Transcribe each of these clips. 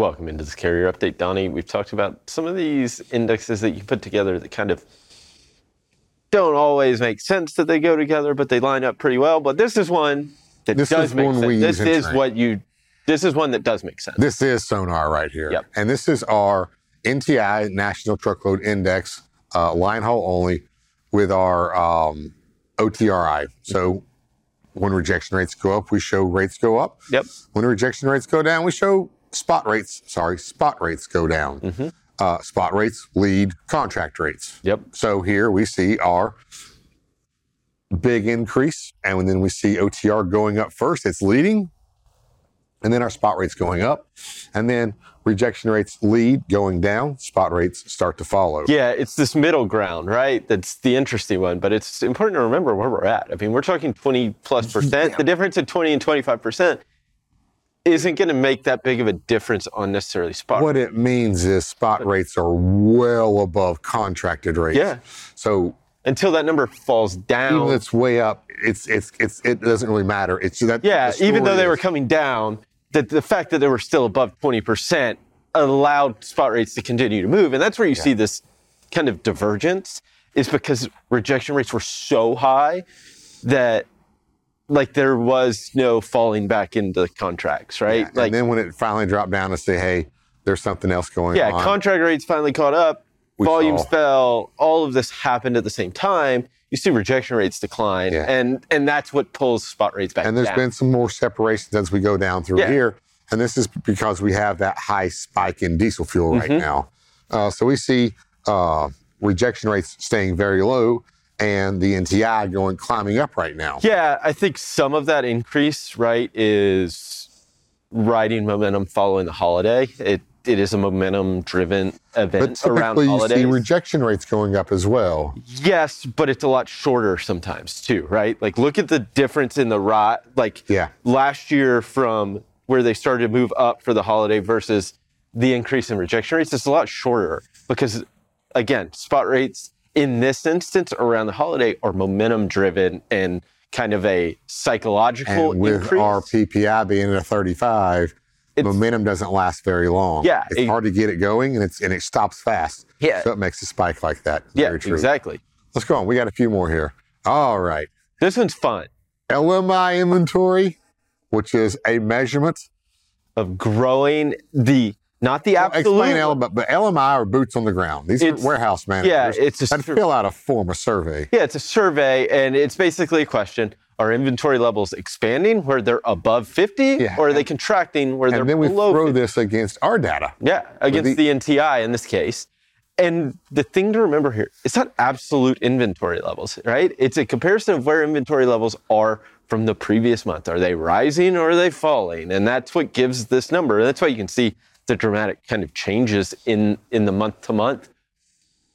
Welcome into this carrier update, Donny. We've talked about some of these indexes that you put together that kind of don't always make sense that they go together, but they line up pretty well. But this is one that This does make sense. this is what you. This is one that does make sense. This is Sonar right here. Yep. And this is our NTI National Truckload Index, uh, line haul only, with our um, OTRI. So when rejection rates go up, we show rates go up. Yep. When rejection rates go down, we show spot rates. Sorry, spot rates go down. Mm-hmm. Uh, spot rates lead contract rates. Yep. So here we see our big increase, and then we see OTR going up first. It's leading, and then our spot rates going up, and then rejection rates lead going down. Spot rates start to follow. Yeah, it's this middle ground, right? That's the interesting one. But it's important to remember where we're at. I mean, we're talking 20 plus percent. The difference of 20 and 25 percent isn't going to make that big of a difference on necessarily spot. What it means is spot rates are well above contracted rates. Yeah. So Until that number falls even down. if it's way up, it's it's it's it doesn't really matter. It's that. Yeah, even though they were coming down, that the fact that they were still above 20% allowed spot rates to continue to move. And that's where you see this kind of divergence is because rejection rates were so high that like there was no falling back into contracts, right? Yeah, Like and then when it finally dropped down to say, hey, there's something else going yeah, on. Yeah, contract rates finally caught up, We volumes saw- fell, all of this happened at the same time. You see rejection rates decline, Yeah. and and that's what pulls spot rates back and there's down. been some more separations as we go down through here. And this is because we have that high spike in diesel fuel right Mm-hmm. now. Uh, so we see uh, rejection rates staying very low and the NTI going climbing up right now. Yeah, I think some of that increase, right, is riding momentum following the holiday. It it is a momentum driven But event around typically you see rejection rates going up as well. yes, but it's a lot shorter sometimes too, right? Like look at the difference in the ride like Yeah. last year from where they started to move up for the holiday versus the increase in rejection rates. It's a lot shorter because again, spot rates in this instance around the holiday are momentum driven and kind of a psychological And with increase. our PPI being at a 35, It's- momentum doesn't last very long. Yeah, It's it- hard to get it going and it's and it stops fast. Yeah. So it makes a spike like that. yeah, true. exactly. Let's go on. We got a few more here. All right. This one's fun LMI inventory, which is a measurement. of growing the not the absolute. Explain LMI, but LMI are boots on the ground. These are warehouse managers. yeah, it's a that sur- fill out a form, a survey. Yeah, it's a survey, and it's basically a question: Are inventory levels expanding where they're above 50, Yeah. or are they contracting where they're below? And then we throw 50? this against our data. Yeah, against the- the, NTI in this case. And the thing to remember here, it's not absolute inventory levels, right? It's a comparison of where inventory levels are from the previous month. Are they rising or are they falling? And that's what gives this number. And that's why you can see the dramatic kind of changes in in the month to month.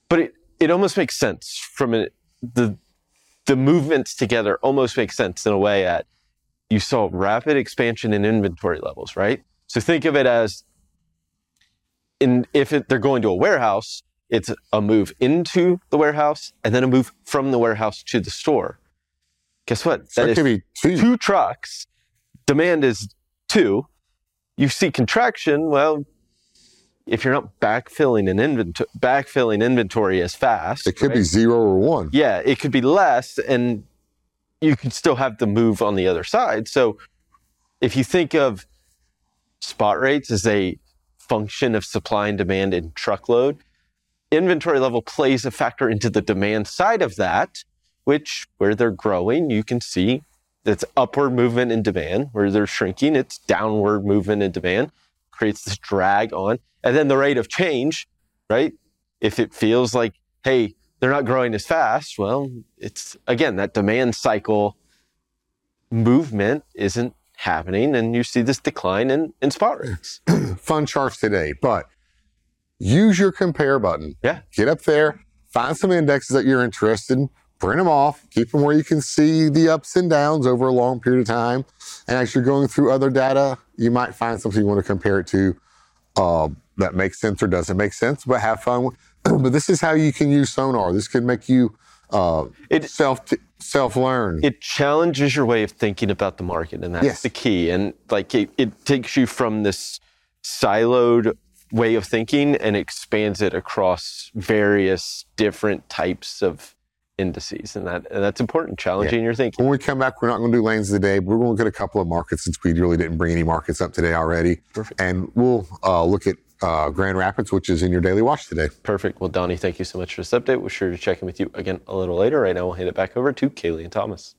But it, it almost makes sense from the the movements together almost make sense in a way at you saw rapid expansion in inventory levels, right? So think of it as in if it, they're going to a warehouse, it's a move into the warehouse and then a move from the warehouse to the store. Guess what? That it is two. two trucks. Demand is two. You see contraction. Well, if you're not backfilling an inventory, backfilling inventory as fast, It could be zero or one. yeah, it could be less, and you could still have the move on the other side. So, if you think of spot rates as a function of supply and demand in truckload, inventory level plays a factor into the demand side of that, which where they're growing, you can see that's upward movement in demand. Where they're shrinking, it's downward movement in demand, creates this drag on. And then the rate of change, right? If it feels like, hey, they're not growing as fast, well, it's again that demand cycle movement isn't happening, and you see this decline in, in spot rates. Fun charts today, but use your compare button. Yeah. Get up there, find some indexes that you're interested in, print them off, keep them where you can see the ups and downs over a long period of time. And as you're going through other data, you might find something you want to compare it to uh, that makes sense or doesn't make sense, but have fun. with- but this is how you can use Sonar. This can make you uh, It- self self learn. it challenges your way of thinking about the market and that's Yes. the key and like it, it takes you from this siloed way of thinking and expands it across various different types of indices. And that and that's important, challenging your thinking. When we come back, we're not going to do lanes today, but we're going to look at a couple of markets since we really didn't bring any markets up today already. Perfect. And we'll uh, look at uh, Grand Rapids, which is in your daily watch today. Perfect. Well, Donny, thank you so much for this update. We're sure to check in with you again a little later. Right now, we'll hand it back over to Kaylee and Thomas.